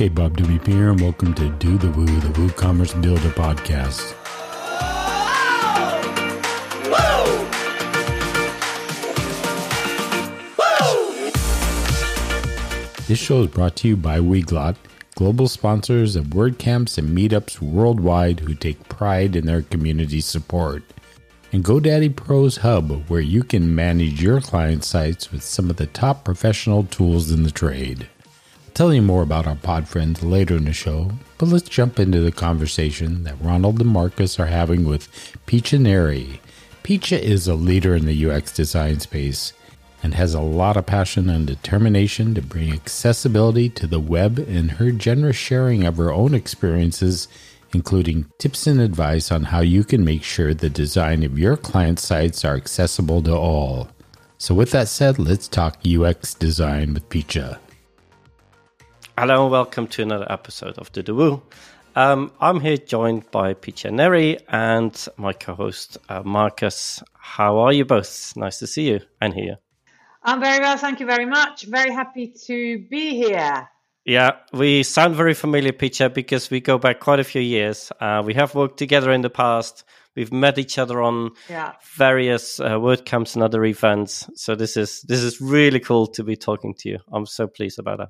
Hey, Bob WP here, and welcome to Do the Woo, the WooCommerce Builder podcast. This show is brought to you by Weglot, global sponsors of WordCamps and meetups worldwide who take pride in their community support. And GoDaddy Pro's Hub, where you can manage your client sites with some of the top professional tools in the trade. Tell you more about our pod friends later in the show, but let's jump into the conversation that Ronald and Marcus are having with Piccia Neri. Piccia is a leader in the UX design space and has a lot of passion and determination to bring accessibility to the web and her generous sharing of her own experiences, including tips and advice on how you can make sure the design of your client sites are accessible to all. So, with that said, let's talk UX design with Piccia. Hello and welcome to another episode of The Woo. Um, I'm here joined by Piccia Neri and my co-host uh, Marcus. How are you both? Nice to see you and hear you. I'm very well, thank you very much. Very happy to be here. Yeah, we sound very familiar, Piccia, because we go back quite a few years. Uh, we have worked together in the past. We've met each other on Yeah. various uh, WordCamps and other events. So this is this is really cool to be talking to you. I'm so pleased about that.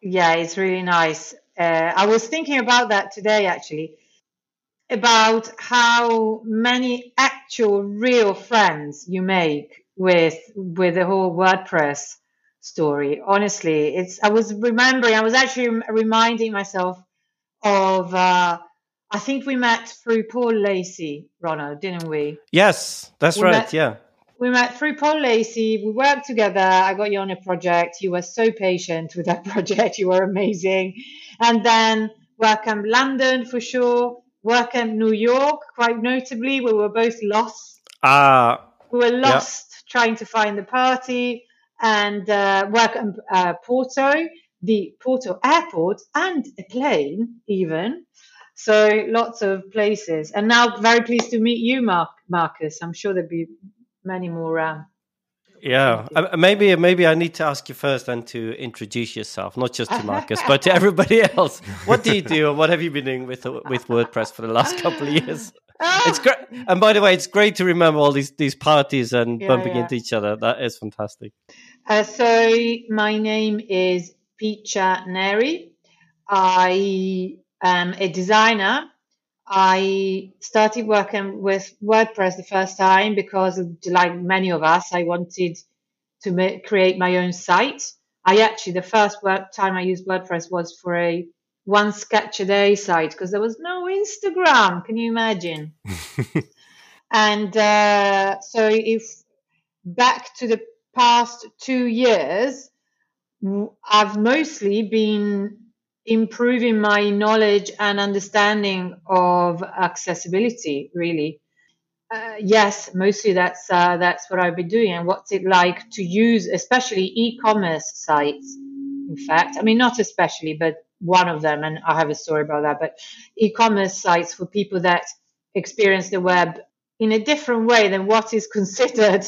Yeah, it's really nice. Uh, I was thinking about that today actually, about how many actual real friends you make with with the whole WordPress story. Honestly, it's I was remembering, I was actually rem- reminding myself of uh, I think we met through Paul Lacey, Ronald, didn't we? Yes, that's We right. met- Yeah. We met through Paul Lacey. We worked together. I got you on a project. You were so patient with that project. You were amazing. And then WordCamp London for sure. WordCamp New York, quite notably. We were both lost. Ah, We were lost trying to find the party. And uh, WordCamp uh, Porto, the Porto airport, and a plane even. So lots of places. And now very pleased to meet you, Mark, Marcus. I'm sure there'll be many more um, Yeah, Uh, maybe maybe I need to ask you first then to introduce yourself, not just to Marcus, but to everybody else. What do you do, and what have you been doing with with WordPress for the last couple of years? It's great, and by the way, it's great to remember all these these parties and Yeah, bumping yeah. into each other. That is fantastic. Uh, so my name is Piccia Neri. I am a designer. I started working with WordPress the first time because, like many of us, I wanted to ma- create my own site. I actually, the first work time I used WordPress was for a one sketch a day site because there was no Instagram. Can you imagine? and uh, so, if back to the past two years, I've mostly been improving my knowledge and understanding of accessibility. Really, uh, yes, mostly that's uh, that's what I've been doing. And what's it like to use, especially e-commerce sites? In fact, I mean not especially, but one of them, and I have a story about that. But e-commerce sites for people that experience the web in a different way than what is considered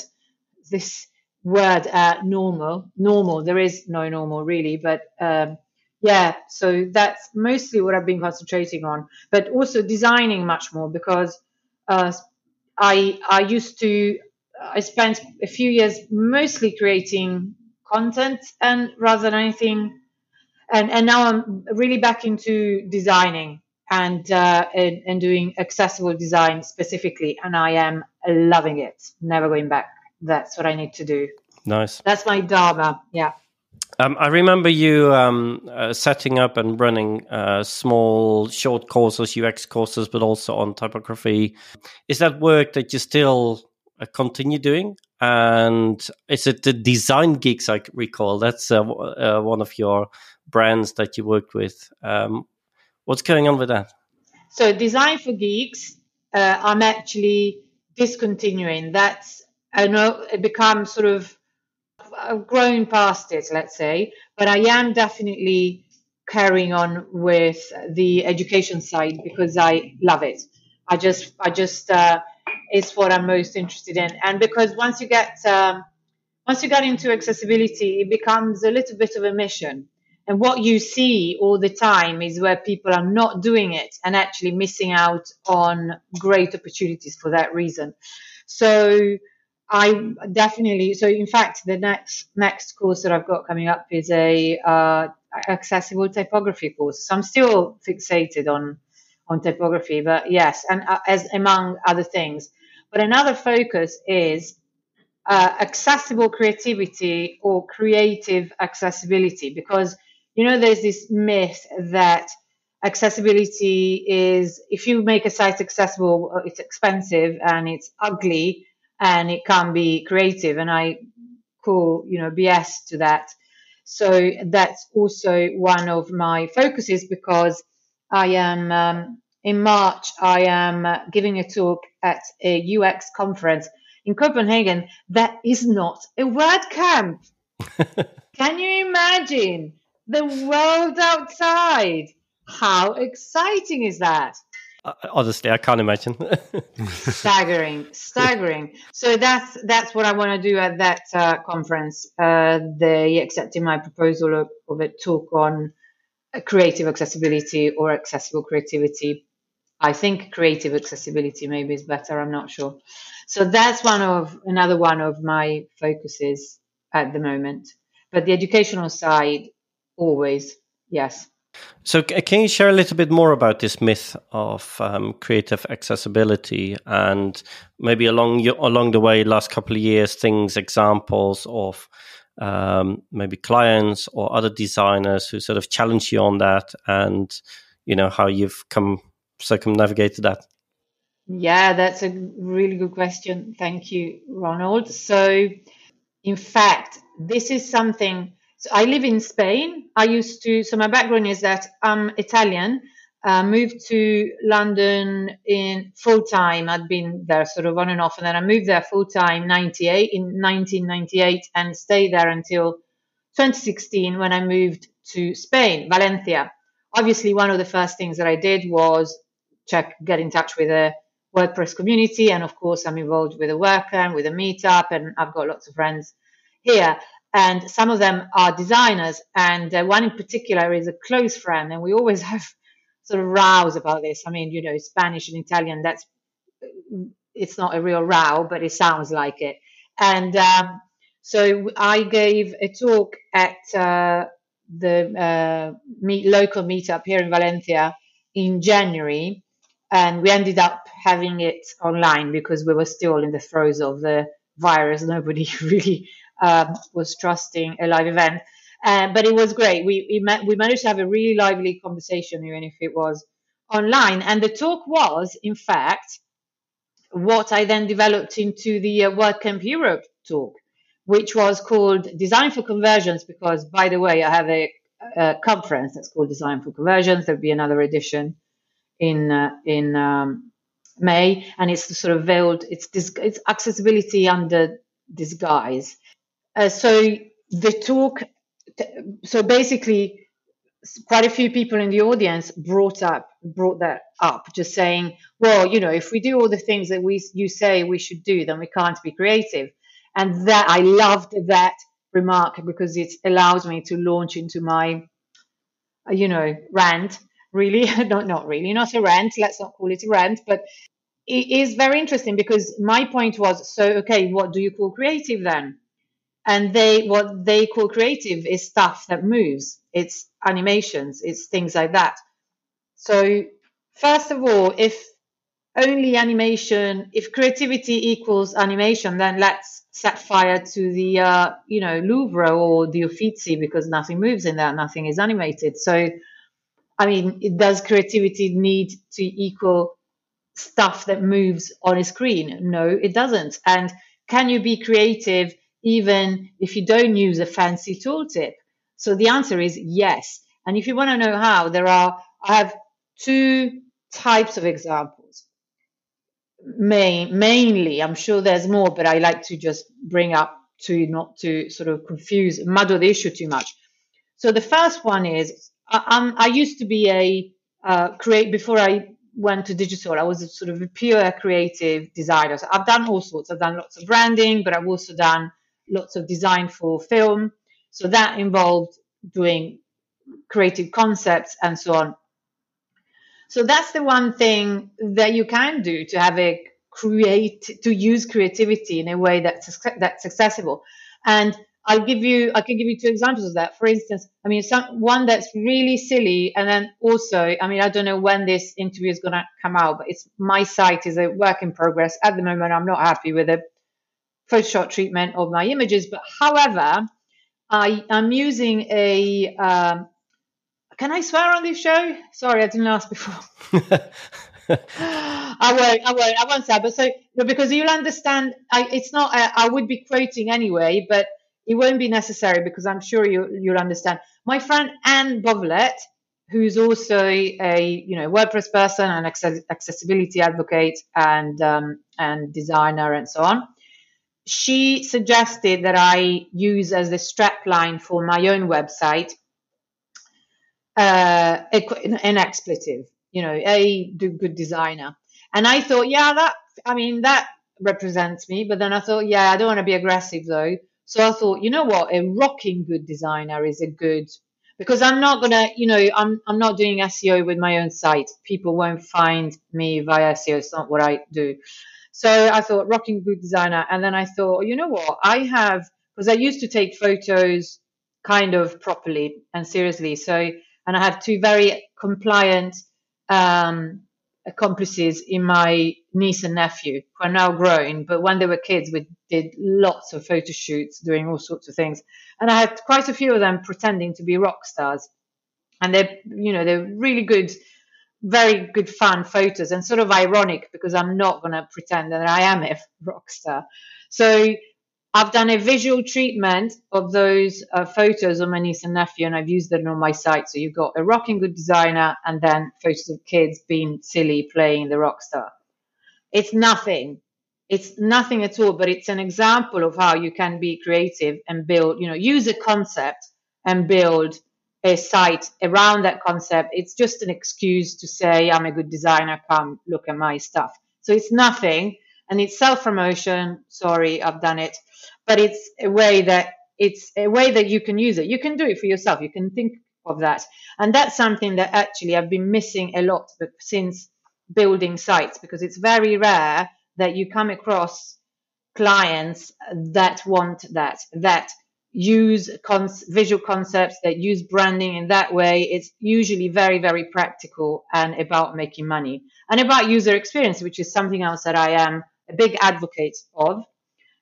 this word uh, normal. Normal. There is no normal really, but um, yeah. So that's mostly what I've been concentrating on, but also designing much more because uh, I I used to I spent a few years mostly creating content and rather than anything, and and now I'm really back into designing and uh, and, and doing accessible design specifically, and I am loving it. Never going back. That's what I need to do. Nice. That's my dharma. Yeah. Um, I remember you um, uh, setting up and running uh, small, short courses, UX courses, but also on typography. Is that work that you still uh, continue doing? And is it the Design Geeks? I recall that's uh, uh, one of your brands that you worked with. Um, what's going on with that? So design for geeks, uh, I'm actually discontinuing. That's I know it becomes sort of I've grown past it, let's say, but I am definitely carrying on with the education side because I love it. I just I just uh, it's what I'm most interested in, and because once you get um, once you get into accessibility, it becomes a little bit of a mission And what you see all the time is where people are not doing it and actually missing out on great opportunities for that reason. So I definitely, so in fact, the next, next course that I've got coming up is a, uh, accessible typography course. So I'm still fixated on, on typography, but yes, and uh, as among other things. But another focus is uh, accessible creativity or creative accessibility because you know there's this myth that accessibility is if you make a site accessible it's expensive and it's ugly and it can be creative and i call you know bs to that so that's also one of my focuses because i am um, in march i am uh, giving a talk at a ux conference in Copenhagen that is not a WordCamp. Can you imagine the world outside? How exciting is that? Uh, honestly, I can't imagine. staggering, staggering. So that's that's what I want to do at that uh, conference. Uh, they accepted my proposal of, of a talk on creative accessibility or accessible creativity. I think creative accessibility maybe is better. I'm not sure. So that's one of another one of my focuses at the moment. But the educational side, always, yes. So, can you share a little bit more about this myth of um, creative accessibility, and maybe along along the way, last couple of years, things, examples of um, maybe clients or other designers who sort of challenge you on that, and you know how you've come circumnavigated that. Yeah, that's a really good question. Thank you, Ronald. So, in fact, this is something. So, I live in Spain. I used to, so my background is that I'm Italian. Uh, moved to London in full time. I'd been there sort of on and off, and then I moved there full time 98 in 1998 and stayed there until 2016 when I moved to Spain, Valencia. Obviously, one of the first things that I did was check, get in touch with a WordPress community. And of course, I'm involved with a and with a meetup, and I've got lots of friends here. And some of them are designers, and uh, one in particular is a close friend, and we always have sort of rows about this. I mean, you know, Spanish and Italian, that's it's not a real row, but it sounds like it. And um, so I gave a talk at uh, the uh, meet, local meetup here in Valencia in January, and we ended up having it online because we were still in the throes of the virus. Nobody really um, was trusting a live event, uh, but it was great. We we managed to have a really lively conversation, even if it was online. And the talk was, in fact, what I then developed into the uh, WordCamp Europe talk, which was called Design for Conversions. Because, by the way, I have a, a conference that's called Design for Conversions. There'll be another edition in uh, in um, May, and it's sort of veiled. It's dis- it's accessibility under disguise. Uh, so the talk. So basically, quite a few people in the audience brought up brought that up, just saying, well, you know, if we do all the things that we you say we should do, then we can't be creative. And that I loved that remark because it allows me to launch into my, you know, rant really not not really not a rant let's not call it a rant but it is very interesting because my point was so okay what do you call creative then and they what they call creative is stuff that moves. It's animations. It's things like that. So first of all if only animation if creativity equals animation then let's set fire to the uh, you know louvre or the uffizi because nothing moves in there. Nothing is animated. So I mean, does creativity need to equal stuff that moves on a screen? No, it doesn't. And can you be creative even if you don't use a fancy tooltip? So the answer is yes. And if you want to know how, there are, I have two types of examples. Main, mainly, I'm sure there's more, but I like to just bring up to not to sort of confuse, muddle the issue too much. So the first one is I, I used to be a uh, create before I went to digital. I was a sort of a pure creative designer. So I've done all sorts. I've done lots of branding, but I've also done lots of design for film. So that involved doing creative concepts and so on. So that's the one thing that you can do to have a create to use creativity in a way that's that's accessible. And I'll give you I can give you two examples of that. For instance, I mean some one that's really silly, and then also I mean I don't know when this interview is gonna come out, but it's my site is a work in progress at the moment. I'm not happy with Photoshop treatment of my images, but however, I am using a um, can I swear on this show? Sorry, I didn't ask before. I won't. I won't. I won't say. But so because you'll understand. I, it's not. I, I would be quoting anyway, but it won't be necessary because I'm sure you you'll understand. My friend Anne Bovelet, who's also a you know WordPress person and access, accessibility advocate and um, and designer and so on. She suggested that I use as the strapline for my own website uh, an expletive, you know, a good designer. And I thought, yeah, that, I mean, that represents me. But then I thought, yeah, I don't want to be aggressive though. So I thought, you know what, a rocking good designer is a good because I'm not gonna, you know, I'm I'm not doing SEO with my own site. People won't find me via SEO. It's not what I do. So I thought rocking good designer, and then I thought, you know what, I have because I used to take photos kind of properly and seriously. So and I have two very compliant um, accomplices in my niece and nephew who are now grown. But when they were kids, we did lots of photo shoots, doing all sorts of things, and I had quite a few of them pretending to be rock stars, and they're you know they're really good. Very good fun photos and sort of ironic because I'm not going to pretend that I am a rock star. So I've done a visual treatment of those uh, photos of my niece and nephew, and I've used them on my site. So you've got a rocking good designer and then photos of kids being silly playing the rock star. It's nothing. It's nothing at all, but it's an example of how you can be creative and build, you know, use a concept and build a site around that concept. It's just an excuse to say, I'm a good designer, come look at my stuff. So it's nothing and it's self promotion. Sorry, I've done it but it's a way that it's a way that you can use it. You can do it for yourself. You can think of that. And that's something that actually I've been missing a lot since building sites because it's very rare that you come across clients that want that, that use cons- visual concepts, that use branding in that way. It's usually very, very practical and about making money and about user experience, which is something else that I am a big advocate of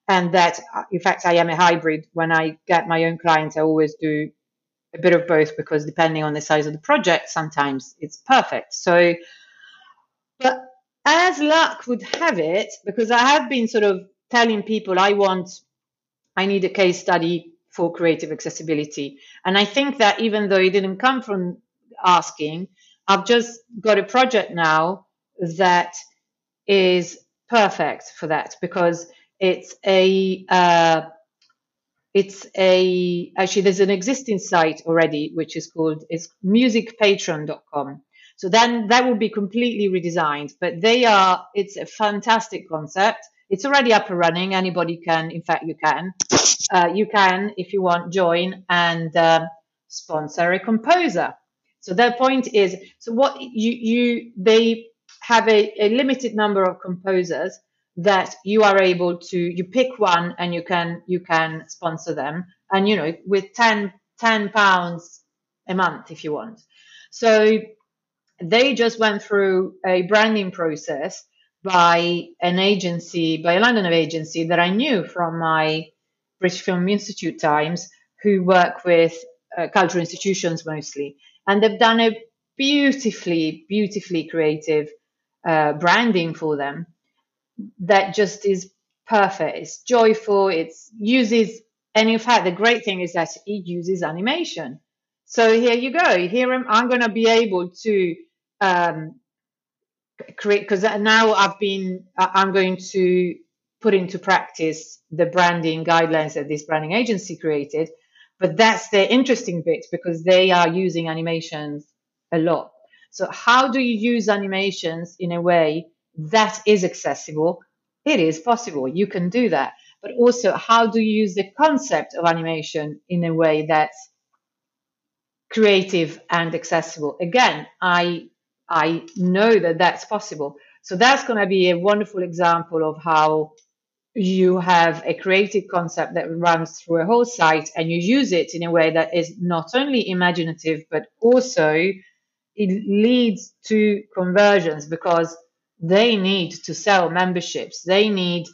and that uh, in fact I am a hybrid. When I get my own clients, I always do a bit of both because depending on the size of the project, sometimes it's perfect. So, but as luck would have it, because I have been sort of telling people I want, I need a case study for creative accessibility. And I think that even though it didn't come from asking, I've just got a project now that is perfect for that because it's a uh, it's a actually there's an existing site already which is called it's musicpatron.com. So then that will be completely redesigned, but they are it's a fantastic concept. It's already up and running. Anybody can, in fact, you can, uh, you can if you want join and uh, sponsor a composer. So their point is, so what you you they have a, a limited number of composers that you are able to you pick one and you can you can sponsor them and you know with 10 10 pounds a month if you want so they just went through a branding process by an agency by a london agency that i knew from my british film institute times who work with uh, cultural institutions mostly and they've done a beautifully beautifully creative uh, branding for them that just is perfect. It's joyful. It uses, and in fact, the great thing is that it uses animation. So here you go. Here I'm, I'm going to be able to um, create because now I've been. I'm going to put into practice the branding guidelines that this branding agency created. But that's the interesting bit because they are using animations a lot. So how do you use animations in a way that is accessible, it is possible. You can do that. But also, how do you use the concept of animation in a way that's creative and accessible. Again, I I know that that's possible. So that's going to be a wonderful example of how you have a creative concept that runs through a whole site and you use it in a way that is not only imaginative but also it leads to conversions because they need to sell memberships. They need,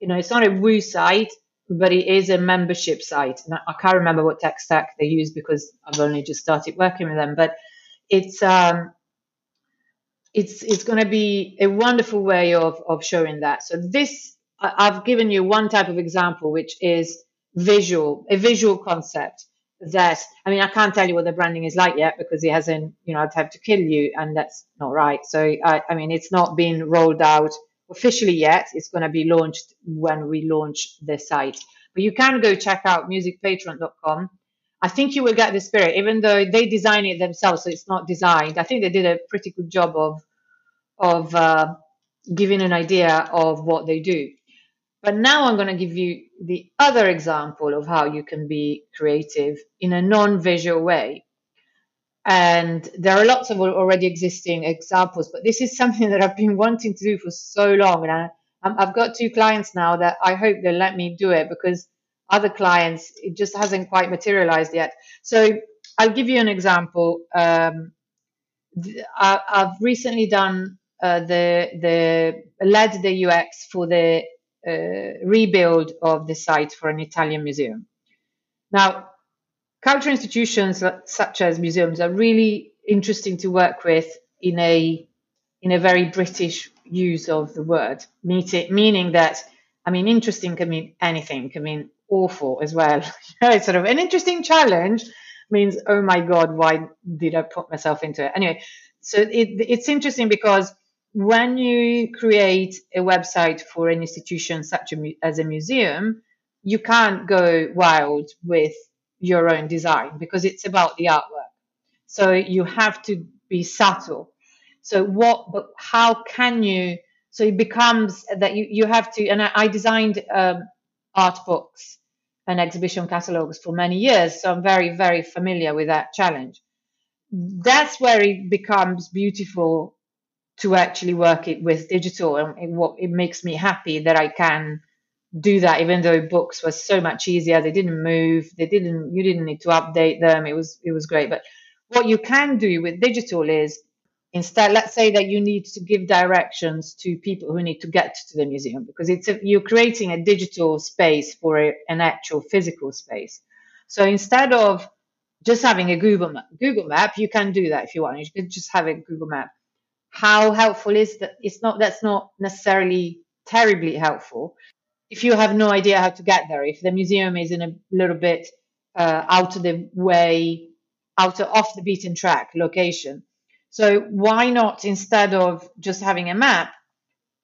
you know, it's not a Woo site, but it is a membership site. And I can't remember what tech stack they use because I've only just started working with them, but it's um, it's it's going to be a wonderful way of of showing that. So this I've given you one type of example, which is visual, a visual concept that I mean I can't tell you what the branding is like yet because it hasn't you know I'd have to kill you and that's not right. So I, I mean it's not been rolled out officially yet. It's going to be launched when we launch the site. But you can go check out musicpatron.com. I think you will get the spirit, even though they design it themselves, so it's not designed. I think they did a pretty good job of of uh, giving an idea of what they do. But now I'm going to give you the other example of how you can be creative in a non-visual way. And there are lots of already existing examples, but this is something that I've been wanting to do for so long. And I, I've got two clients now that I hope they'll let me do it because other clients, it just hasn't quite materialized yet. So I'll give you an example. Um, I, have recently done uh, the the led the UX for the Uh, rebuild of the site for an Italian museum. Now, cultural institutions such as museums are really interesting to work with in a in a very British use of the word, meaning that I mean interesting can mean anything, can mean awful as well. it's sort of an interesting challenge means oh my god, why did I put myself into it? Anyway, so it, it's interesting because when you create a website for an institution such a, as a museum, you can't go wild with your own design because it's about the artwork. So you have to be subtle. So what, but how can you, so it becomes that you, you have to, and I, I designed um, art books and exhibition catalogs for many years. So I'm very, very familiar with that challenge. That's where it becomes beautiful to actually work it with digital and what it makes me happy that I can do that even though books was so much easier. They didn't move. They didn't you didn't need to update them. It was it was great. But what you can do with digital is instead let's say that you need to give directions to people who need to get to the museum because it's a, you're creating a digital space for a, an actual physical space. So instead of just having a google map google map you can do that if you want. You can just have a google map how helpful is that? It's not, that's not necessarily terribly helpful. If you have no idea how to get there, if the museum is in a little bit uh, out of the way, out of off the beaten track location. So why not instead of just having a map,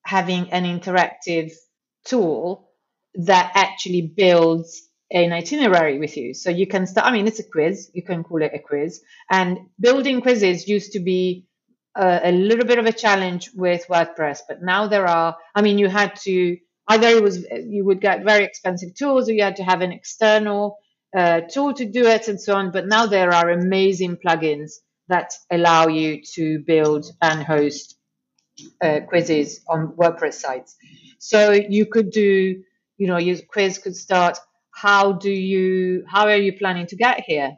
having an interactive tool that actually builds an itinerary with you. So you can start, I mean, it's a quiz, you can call it a quiz. And building quizzes used to be a, a little bit of a challenge with WordPress, but now there are. I mean, you had to either it was you would get very expensive tools, or you had to have an external uh, tool to do it, and so on. But now there are amazing plugins that allow you to build and host uh, quizzes on WordPress sites. So you could do, you know, your quiz could start. How do you? How are you planning to get here?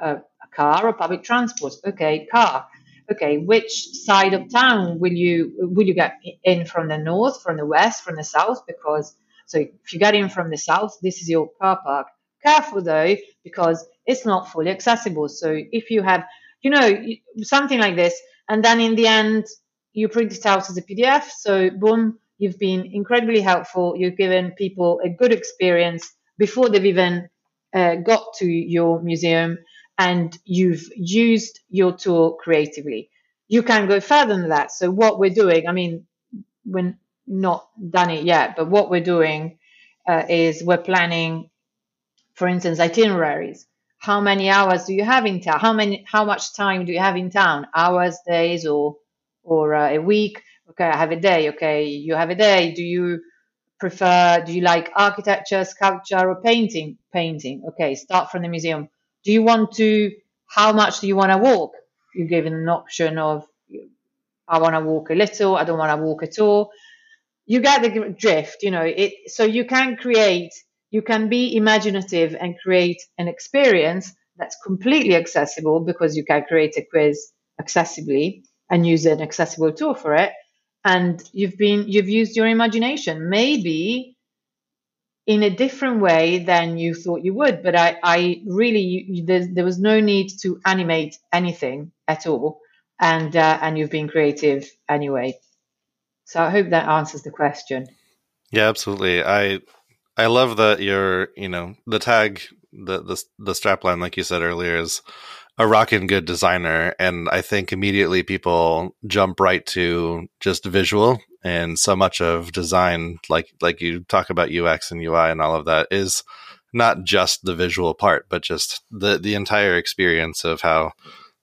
Uh, a car or public transport? Okay, car okay, which side of town will you will you get in from the north, from the west, from the south? Because so if you get in from the south, this is your car park. Careful though, because it's not fully accessible. So if you have, you know, something like this, and then in the end you print it out as a PDF. So boom, you've been incredibly helpful. You've given people a good experience before they've even uh, got to your museum and you've used your tool creatively. You can go further than that. So what we're doing, I mean, we're not done it yet, but what we're doing uh, is we're planning, for instance, itineraries. How many hours do you have in town? How many? How much time do you have in town? Hours, days, or or uh, a week? Okay, I have a day. Okay, you have a day. Do you prefer? Do you like architecture, sculpture, or painting? Painting. Okay, start from the museum do you want to how much do you want to walk? You're given an option of I want to walk a little, I don't want to walk at all. You get the drift, you know. It so you can create, you can be imaginative and create an experience that's completely accessible because you can create a quiz accessibly and use an accessible tool for it. And you've been you've used your imagination. Maybe in a different way than you thought you would. But I, I really, you, there, there, was no need to animate anything at all, and uh, and you've been creative anyway. So I hope that answers the question. Yeah, absolutely. I I love that you're, you know, the tag, the the the strapline, like you said earlier, is a rockin' good designer, and I think immediately people jump right to just visual and so much of design like like you talk about UX and UI and all of that is not just the visual part but just the the entire experience of how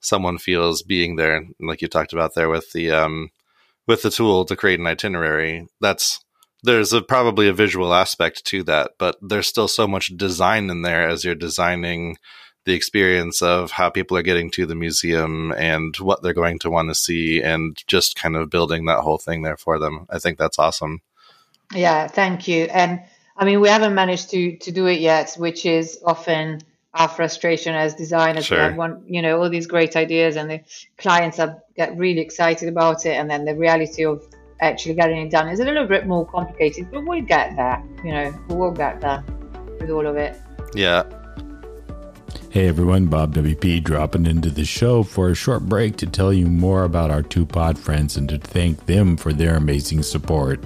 someone feels being there like you talked about there with the um with the tool to create an itinerary. That's there's a, probably a visual aspect to that but there's still so much design in there as you're designing the experience of how people are getting to the museum and what they're going to want to see and just kind of building that whole thing there for them. I think that's awesome. Yeah, thank you. And I mean, we haven't managed to to do it yet, which is often our frustration as designers. Sure. We have one, you know, all these great ideas, and the clients are get really excited about it, and then the reality of actually getting it done is a little bit more complicated. But we'll get there. You know, we'll get there with all of it. Yeah, Hey everyone, Bob WP dropping into the show for a short break to tell you more about our two pod friends and to thank them for their amazing support.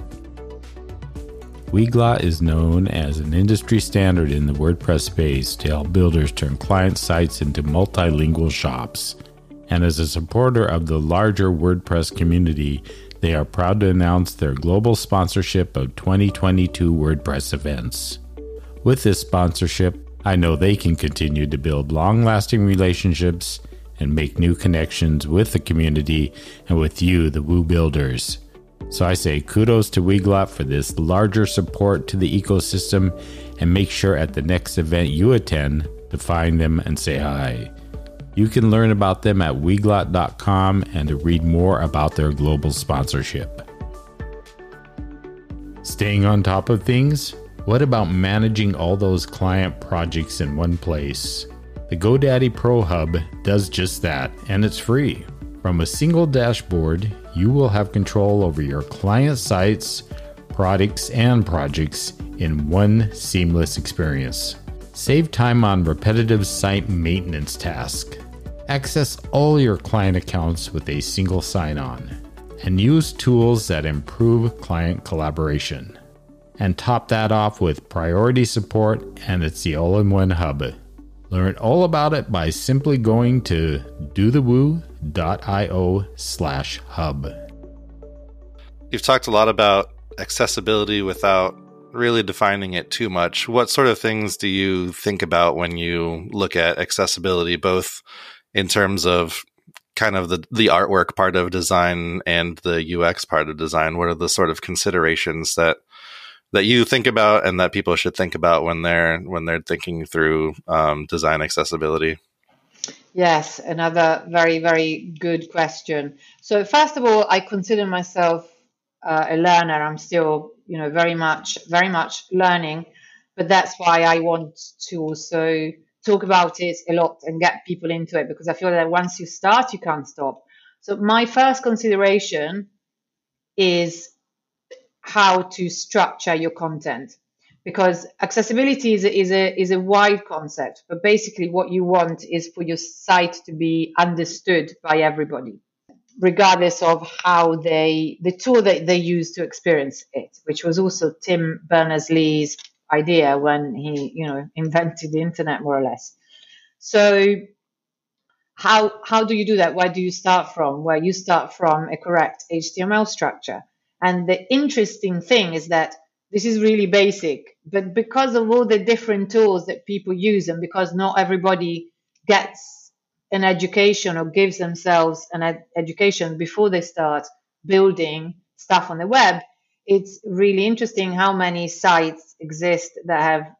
Weglot is known as an industry standard in the WordPress space to help builders turn client sites into multilingual shops. And as a supporter of the larger WordPress community, they are proud to announce their global sponsorship of 2022 WordPress events. With this sponsorship, I know they can continue to build long lasting relationships and make new connections with the community and with you, the Woo Builders. So I say kudos to Weglot for this larger support to the ecosystem and make sure at the next event you attend to find them and say hi. You can learn about them at weglot.com and to read more about their global sponsorship. Staying on top of things, what about managing all those client projects in one place? The GoDaddy Pro Hub does just that, and it's free. From a single dashboard, you will have control over your client sites, products, and projects in one seamless experience. Save time on repetitive site maintenance tasks. Access all your client accounts with a single sign on. And use tools that improve client collaboration and top that off with priority support and it's the all-in-one hub. Learn all about it by simply going to dothewoo.io slash hub. You've talked a lot about accessibility without really defining it too much. What sort of things do you think about when you look at accessibility, both in terms of kind of the, the artwork part of design and the UX part of design? What are the sort of considerations that that you think about and that people should think about when they're when they're thinking through um, design accessibility? Yes, another very very good question. So first of all, I consider myself uh, a learner. I'm still you know very much very much learning, but that's why I want to also talk about it a lot and get people into it because I feel that once you start, you can't stop. So my first consideration is how to structure your content. Because accessibility is a, is a is a wide concept but basically what you want is for your site to be understood by everybody regardless of how they the tool that they use to experience it which was also tim berners-lee's idea when he you know invented the internet more or less. So how how do you do that? Where do you start from? Where you start from a correct html structure and the interesting thing is that this is really basic, but because of all the different tools that people use and because not everybody gets an education or gives themselves an ed- education before they start building stuff on the web, it's really interesting how many sites exist that have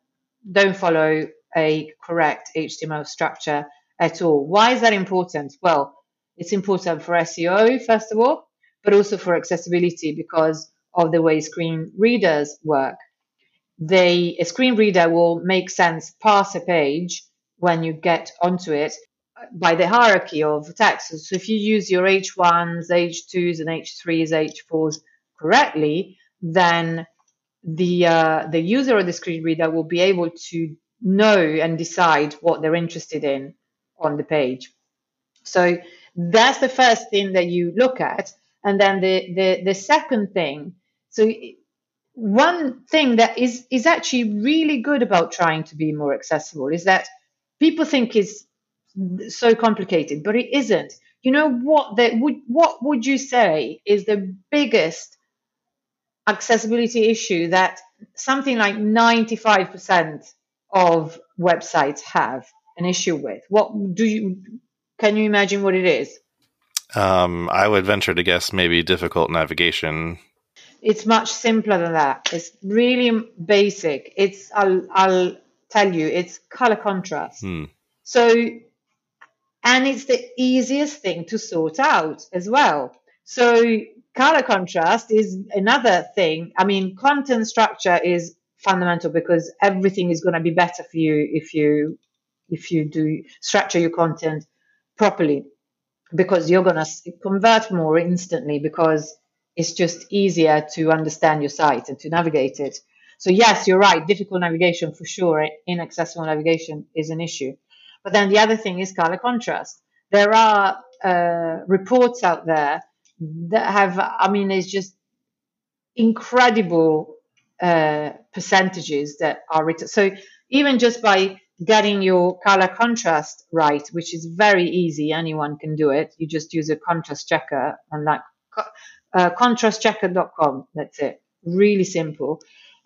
don't follow a correct HTML structure at all. Why is that important? Well, it's important for SEO, first of all, but also for accessibility because of the way screen readers work. They, a screen reader will make sense past a page when you get onto it by the hierarchy of text. So if you use your H1s, H2s, and H3s, H4s correctly, then the uh, the user or the screen reader will be able to know and decide what they're interested in on the page. So that's the first thing that you look at, and then the the, the second thing. So one thing that is is actually really good about trying to be more accessible is that people think is so complicated, but it isn't. You know what that would what would you say is the biggest accessibility issue that something like 95% of websites have an issue with? What do you can you imagine what it is? Um, I would venture to guess maybe difficult navigation. It's much simpler than that. It's really basic. It's I'll I'll tell you, it's color contrast. Hmm. So and it's the easiest thing to sort out as well. So color contrast is another thing. I mean, content structure is fundamental because everything is going to be better for you if you if you do structure your content properly because you're going to convert more instantly because it's just easier to understand your site and to navigate it. So yes, you're right. Difficult navigation for sure. Inaccessible navigation is an issue. But then the other thing is color contrast. There are uh, reports out there that have, I mean, it's just incredible uh, percentages that are written. So even just by getting your color contrast right, which is very easy, anyone can do it. You just use a contrast checker on that uh, contrastchecker.com. That's it. Really simple.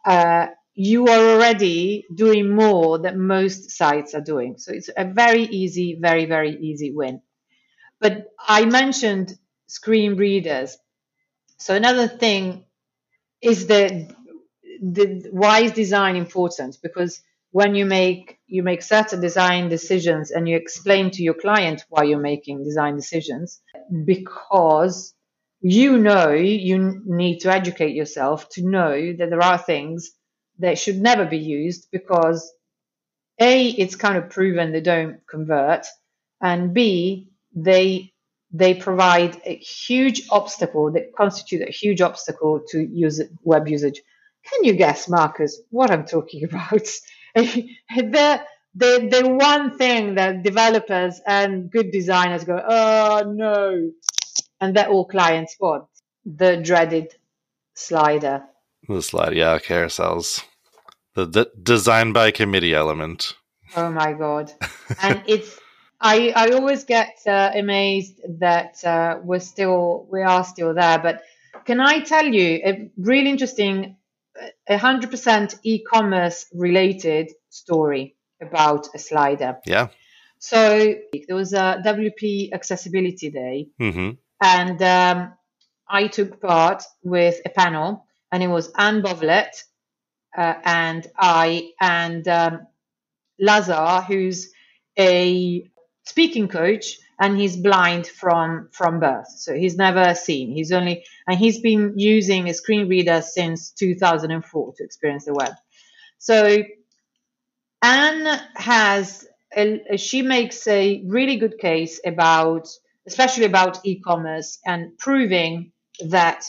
Uh, you are already doing more than most sites are doing. So it's a very easy, very, very easy win. But I mentioned screen readers. So another thing is the why is design important? Because when you make you make certain design decisions and you explain to your client why you're making design decisions, because you know you need to educate yourself to know that there are things that should never be used because a it's kind of proven they don't convert and b they they provide a huge obstacle that constitute a huge obstacle to use web usage. Can you guess marcus what i'm talking about the the the one thing that developers and good designers go oh no and that all clients want the dreaded slider the slide yeah carousels the d- design by committee element. Oh my god! and it's I I always get uh, amazed that uh, we're still we are still there. But can I tell you a really interesting, a hundred percent e-commerce related story about a slider? Yeah. So there was a WP Accessibility Day, mm-hmm. and um, I took part with a panel, and it was Anne Bovelet, uh, and I and um, Lazar, who's a speaking coach, and he's blind from from birth, so he's never seen. He's only and he's been using a screen reader since 2004 to experience the web. So Anne has a, she makes a really good case about, especially about e-commerce and proving that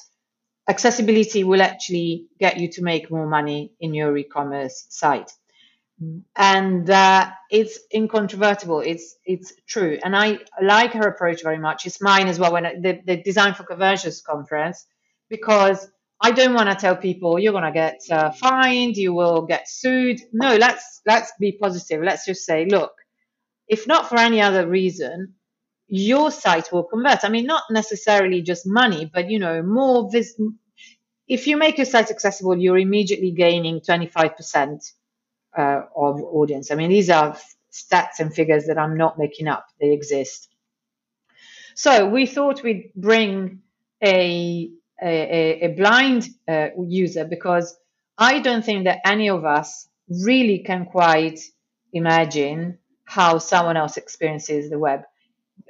accessibility will actually get you to make more money in your e-commerce site and uh, it's incontrovertible. It's it's true. And i like her approach very much. It's mine as well when I, the, the design for conversions conference because i don't want to tell people you're going to get uh, fined you will get sued. No let's let's be positive. Let's just say look if not for any other reason your site will convert. I mean, not necessarily just money, but you know, more vis- if you make your site accessible, you're immediately gaining 25% uh, of audience. I mean, these are stats and figures that I'm not making up, they exist. So we thought we'd bring a, a, a blind uh, user because I don't think that any of us really can quite imagine how someone else experiences the web.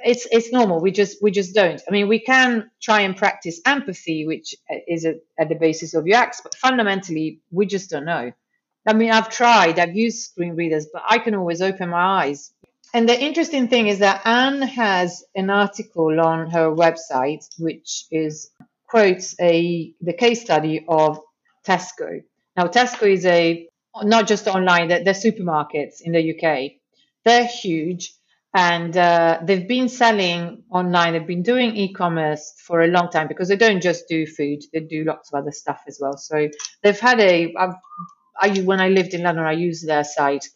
It's it's normal. We just we just don't. I mean, we can try and practice empathy, which is a, at the basis of UX, but fundamentally, we just don't know. I mean, I've tried, I've used screen readers, but I can always open my eyes. And the interesting thing is that Anne has an article on her website, which is quotes a the case study of Tesco. Now, Tesco is a not just online; they're, they're supermarkets in the UK. They're huge, and uh, they've been selling online. They've been doing e-commerce for a long time because they don't just do food; they do lots of other stuff as well. So they've had a. I've, I when I lived in London, I used their site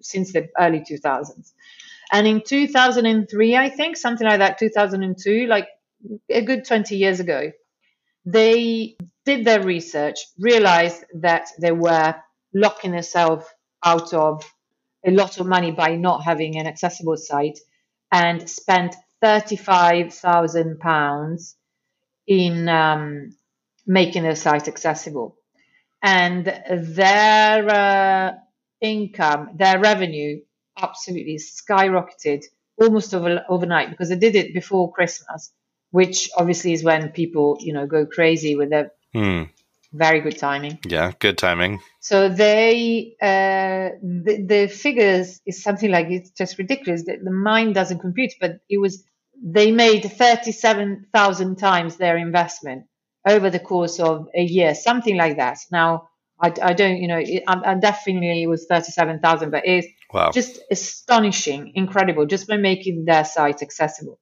since the early 2000s, and in 2003, I think something like that, 2002, like a good 20 years ago, they did their research, realized that they were locking themselves out of a lot of money by not having an accessible site, and spent 35,000 pounds in um, making their site accessible and their uh, income, their revenue absolutely skyrocketed almost over, overnight because they did it before Christmas, which obviously is when people, you know, go crazy with their Hmm. very good timing. Yeah, good timing. So they, uh, the, the figures is something like it's just ridiculous. The, the mind doesn't compute, but it was they made thirty-seven thousand times their investment over the course of a year, something like that. Now I, I don't, you know, it, I, I definitely it was thirty-seven thousand, but it's Wow. just astonishing, incredible, just by making their site accessible.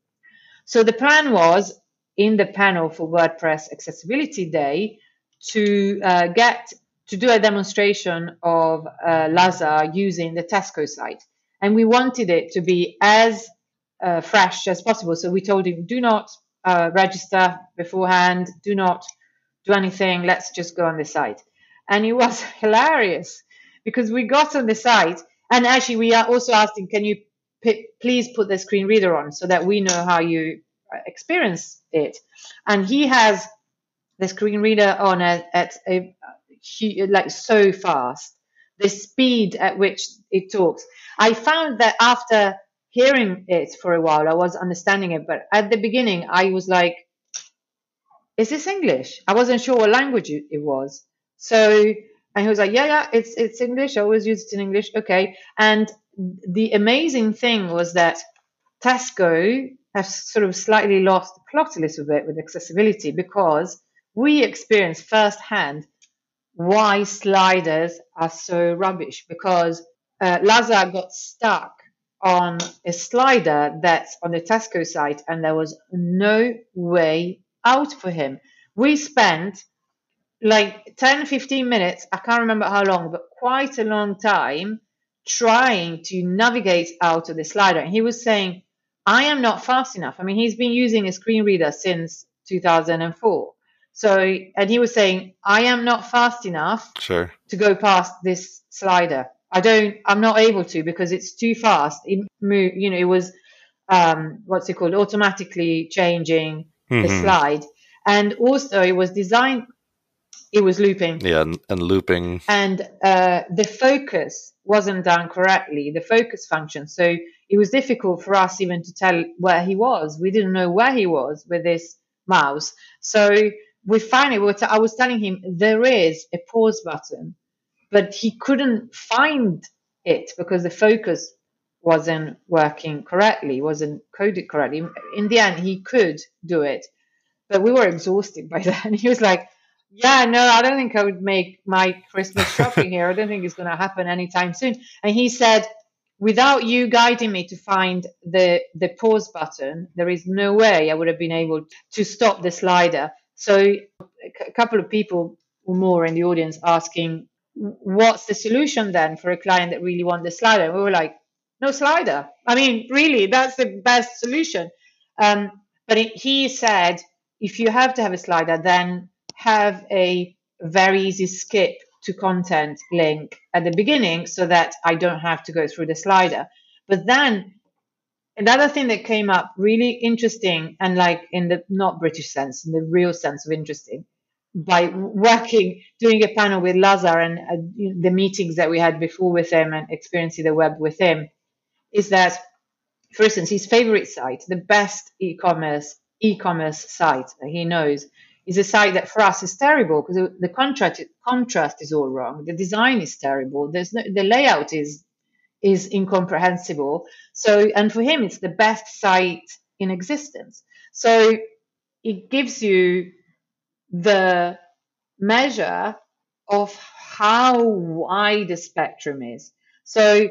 So the plan was in the panel for WordPress Accessibility Day to uh, get to do a demonstration of uh, Lazar using the Tesco site, and we wanted it to be as uh, fresh as possible. So we told him, do not uh, register beforehand, do not do anything. Let's just go on the site, and it was hilarious because we got on the site, and actually we are also asking, can you p- please put the screen reader on so that we know how you uh, experience it, and he has the screen reader on at, at a like so fast. The speed at which it talks. I found that after hearing it for a while i was understanding it but at the beginning i was like is this english? I wasn't sure what language it was. So and he was like yeah yeah it's it's english. I always use it in english. Okay. And the amazing thing was that tesco has sort of slightly lost the plot a little bit with accessibility because we experienced firsthand why sliders are so rubbish because uh, Lazar got stuck on a slider that's on the Tesco site and there was no way out for him. We spent like 10, 15 minutes, I can't remember how long, but quite a long time trying to navigate out of the slider. And he was saying, I am not fast enough. I mean, he's been using a screen reader since 2004. So, and he was saying, I am not fast enough Sure. to go past this slider. I don't, I'm not able to because it's too fast. It move, you know, it was, um, what's it called? Automatically changing the Mhm. slide. And also it was designed, it was looping Yeah, and, and looping. and uh, the focus wasn't done correctly, the focus function. So it was difficult for us even to tell where he was. We didn't know where he was with this mouse. So we finally, we were t- I was telling him there is a pause button, but he couldn't find it because the focus wasn't working correctly, wasn't coded correctly. In the end, he could do it, but we were exhausted by then. He was like, yeah, no, I don't think I would make my Christmas shopping here. I don't think it's going to happen anytime soon. And he said, without you guiding me to find the the pause button, there is no way I would have been able to stop the slider. So a couple of people or more in the audience asking, what's the solution then for a client that really want the slider? And we were like, no slider. I mean, really, that's the best solution. Um, but it, he said, if you have to have a slider, then have a very easy skip to content link at the beginning so that I don't have to go through the slider. But then another thing that came up really interesting and like in the not British sense, in the real sense of interesting, by working, doing a panel with Lazar and uh, the meetings that we had before with him and experiencing the web with him, is that, for instance, his favorite site, the best e-commerce e-commerce site that he knows, is a site that for us is terrible because the contrast contrast is all wrong. The design is terrible. There's no, the layout is is incomprehensible. So and for him, it's the best site in existence. So it gives you the measure of how wide the spectrum is. So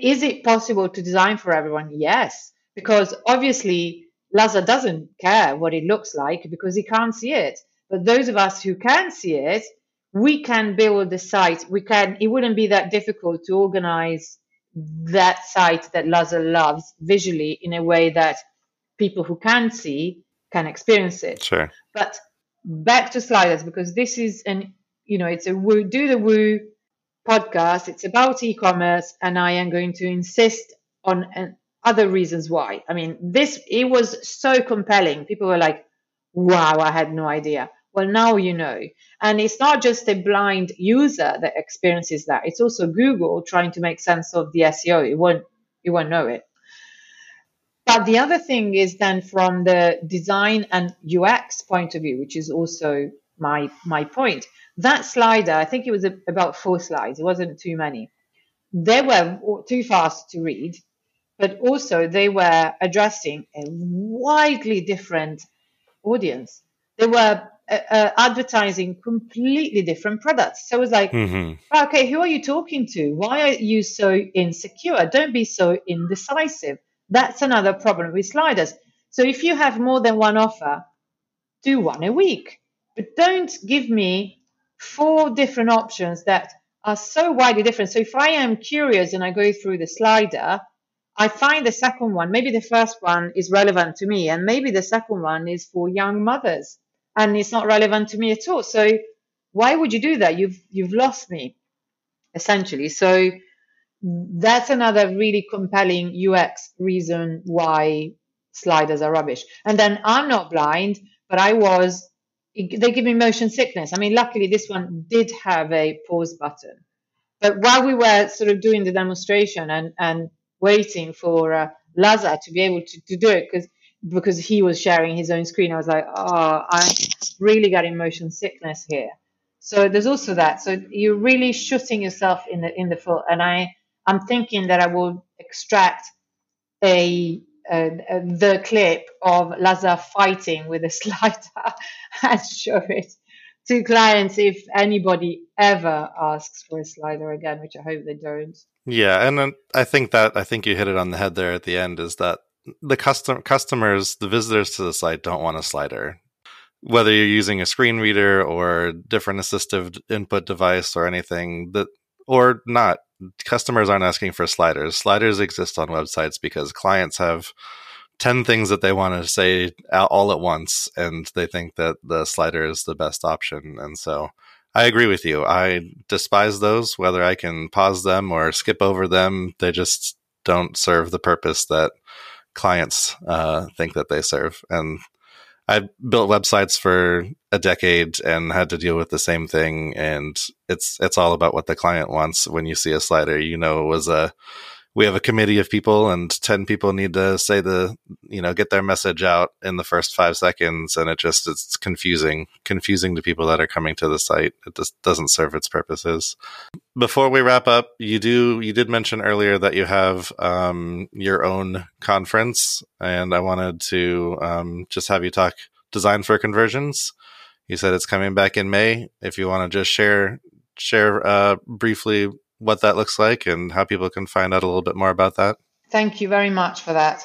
is it possible to design for everyone? Yes, because obviously Laza doesn't care what it looks like because he can't see it. But those of us who can see it, we can build the site. We can. It wouldn't be that difficult to organize that site that Laza loves visually in a way that people who can see can experience it. Sure. But back to sliders because this is an you know it's a woo do the woo podcast. It's about e-commerce, and I am going to insist on an other reasons why. I mean, this it was so compelling. People were like, "Wow, I had no idea." Well, now you know. And it's not just a blind user that experiences that. It's also Google trying to make sense of the SEO. It won't you won't know it. But the other thing is then from the design and UX point of view, which is also my my point. That slider, I think it was about four slides. It wasn't too many. They were too fast to read but also they were addressing a widely different audience. They were uh, uh, advertising completely different products. So it was like, mm-hmm. okay, who are you talking to? Why are you so insecure? Don't be so indecisive. That's another problem with sliders. So if you have more than one offer, do one a week. But don't give me four different options that are so widely different. So if I am curious and I go through the slider, I find the second one, maybe the first one is relevant to me, and maybe the second one is for young mothers, and it's not relevant to me at all. So why would you do that? You've you've lost me, essentially. So that's another really compelling UX reason why sliders are rubbish. And then I'm not blind, but I was. They give me motion sickness. I mean, luckily this one did have a pause button. But while we were sort of doing the demonstration and and waiting for uh, Laza to be able to, to do it because because he was sharing his own screen. I was like, oh, I'm really getting motion sickness here. So there's also that. So you're really shooting yourself in the in the foot. And I I'm thinking that I will extract a, the clip of Laza fighting with a slider and show it to clients if anybody ever asks for a slider again, which I hope they don't. Yeah, and I think that I think you hit it on the head there at the end is that the custom customers, the visitors to the site don't want a slider. Whether you're using a screen reader or different assistive input device or anything that or not, customers aren't asking for sliders. Sliders exist on websites because clients have 10 things that they want to say all at once and they think that the slider is the best option and so i agree with you i despise those whether i can pause them or skip over them they just don't serve the purpose that clients uh, think that they serve and i built websites for a decade and had to deal with the same thing and it's it's all about what the client wants when you see a slider you know it was a we have a committee of people and 10 people need to say the you know get their message out in the first five seconds. And it just it's confusing confusing to people that are coming to the site. It just doesn't serve its purposes. Before we wrap up you do you did mention earlier that you have um, your own conference. And i wanted to um, just have you talk design for conversions. You said it's coming back in may. If you want to just share share uh, briefly what that looks like and how people can find out a little bit more about that? Thank you very much for that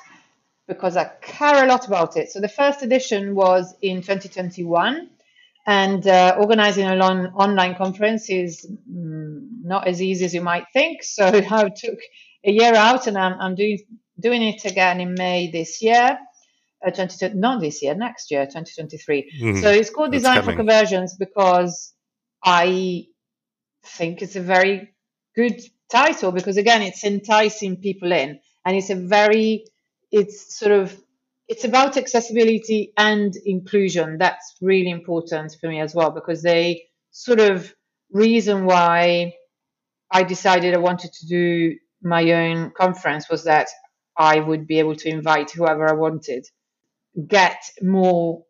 because I care a lot about it. So the first edition was in 2021 and uh, organizing an on- online conference is mm, not as easy as you might think. So I took a year out and I'm, I'm doing, doing it again in May this year. Uh, 20, not this year, next year, 2023. Mm, so it's called Design for Conversions because I think it's a very good title because again it's enticing people in. And it's a very it's sort of it's about accessibility and inclusion. That's really important for me as well because they sort of reason why i decided i wanted to do my own conference was that I would be able to invite whoever I wanted, get more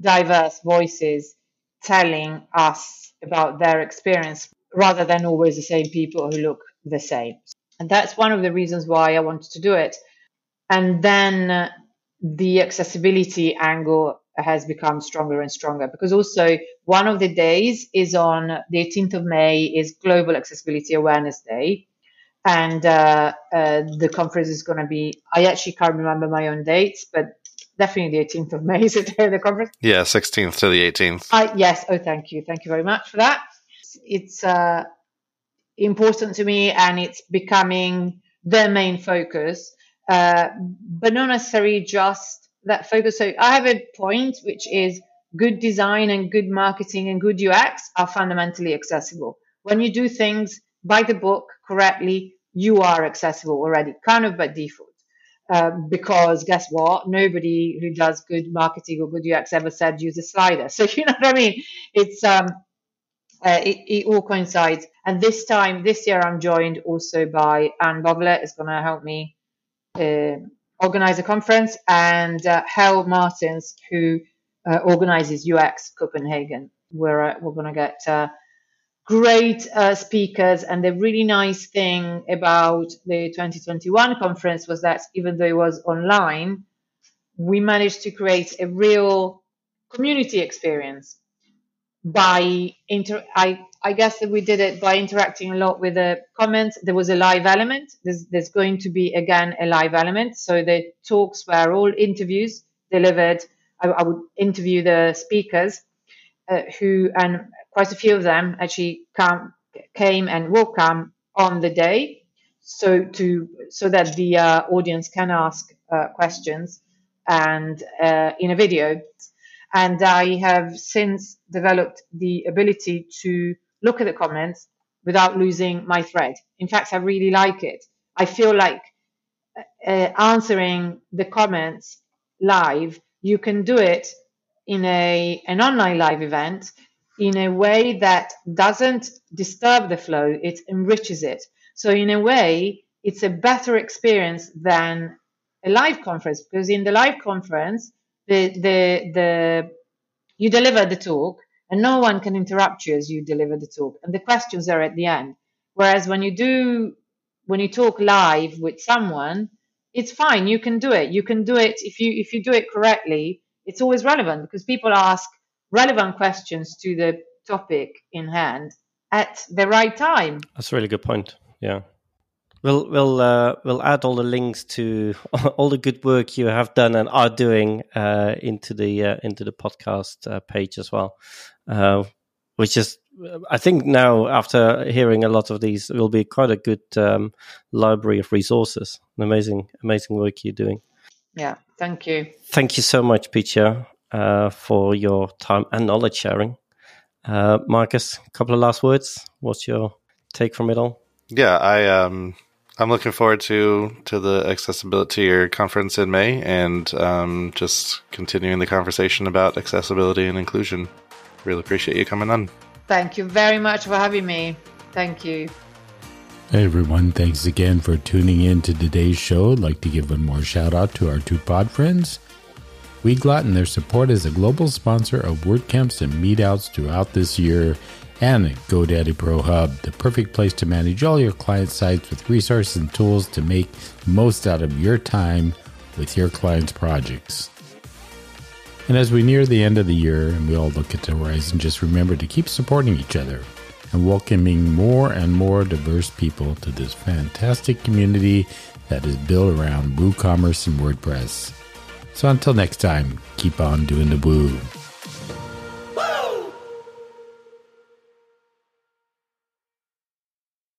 diverse voices telling us about their experience rather than always the same people who look the same. And that's one of the reasons why I wanted to do it. And then uh, the accessibility angle has become stronger and stronger because also one of the days is on the 18th of May is Global Accessibility Awareness Day. And uh, uh, the conference is going to be, I actually can't remember my own dates, but definitely the 18th of May is the day of the conference? Yeah, 16th to the 18th. Uh, yes. Oh, thank you. Thank you very much for that. It's uh, important to me and it's becoming the main focus, uh, but not necessarily just that focus. So I have a point, which is good design and good marketing and good UX are fundamentally accessible. When you do things by the book correctly, you are accessible already, kind of by default. Um, because guess what? Nobody who does good marketing or good UX ever said use a slider. So you know what I mean? It's um, uh, it, it, all coincides. And this time, this year, I'm joined also by Anne Bovelett, is going to help me uh, organize a conference, and uh, Hal Martins, who uh, organizes UX Copenhagen. Where uh, we're going to get uh, great speakers. And the really nice thing about the 2021 conference was that even though it was online, we managed to create a real community experience by inter I, I guess that we did it by interacting a lot with the comments. There was a live element. There's, there's going to be again a live element. So the talks were all interviews delivered. I, I would interview the speakers uh, who, and quite a few of them actually come, came and will come on the day. So to, so that the uh, audience can ask uh, questions and uh, in a video and I have since developed the ability to look at the comments without losing my thread. In fact, I really like it. I feel like uh, answering the comments live, you can do it in a an online live event in a way that doesn't disturb the flow, it enriches it. So in a way, it's a better experience than a live conference because in the live conference, the the the you deliver the talk and no one can interrupt you as you deliver the talk. And the questions are at the end. Whereas when you do when you talk live with someone it's fine. You can do it. You can do it. If you if you do it correctly it's always relevant because people ask relevant questions to the topic in hand at the right time. That's a really good point. Yeah We'll we'll uh, we'll add all the links to all the good work you have done and are doing uh, into the uh, into the podcast uh, page as well, uh, which is I think now after hearing a lot of these, will be quite a good um, library of resources. An amazing amazing work you're doing. Yeah, thank you. Thank you so much, Piccia, uh, for your time and knowledge sharing. Marcus, a couple of last words. What's your take from it all? Yeah, I um I'm looking forward to to the accessibility year conference in May and um, just continuing the conversation about accessibility and inclusion. Really appreciate you coming on. Thank you very much for having me. Thank you. Hey everyone, thanks again for tuning in to today's show. I'd like to give one more shout out to our two pod friends. Weglot and their support as a global sponsor of WordCamps and meetups throughout this year and GoDaddy Pro Hub, the perfect place to manage all your client sites with resources and tools to make most out of your time with your clients' projects. And as we near the end of the year and we all look at the horizon, just remember to keep supporting each other and welcoming more and more diverse people to this fantastic community that is built around WooCommerce and WordPress. So until next time, keep on doing the woo.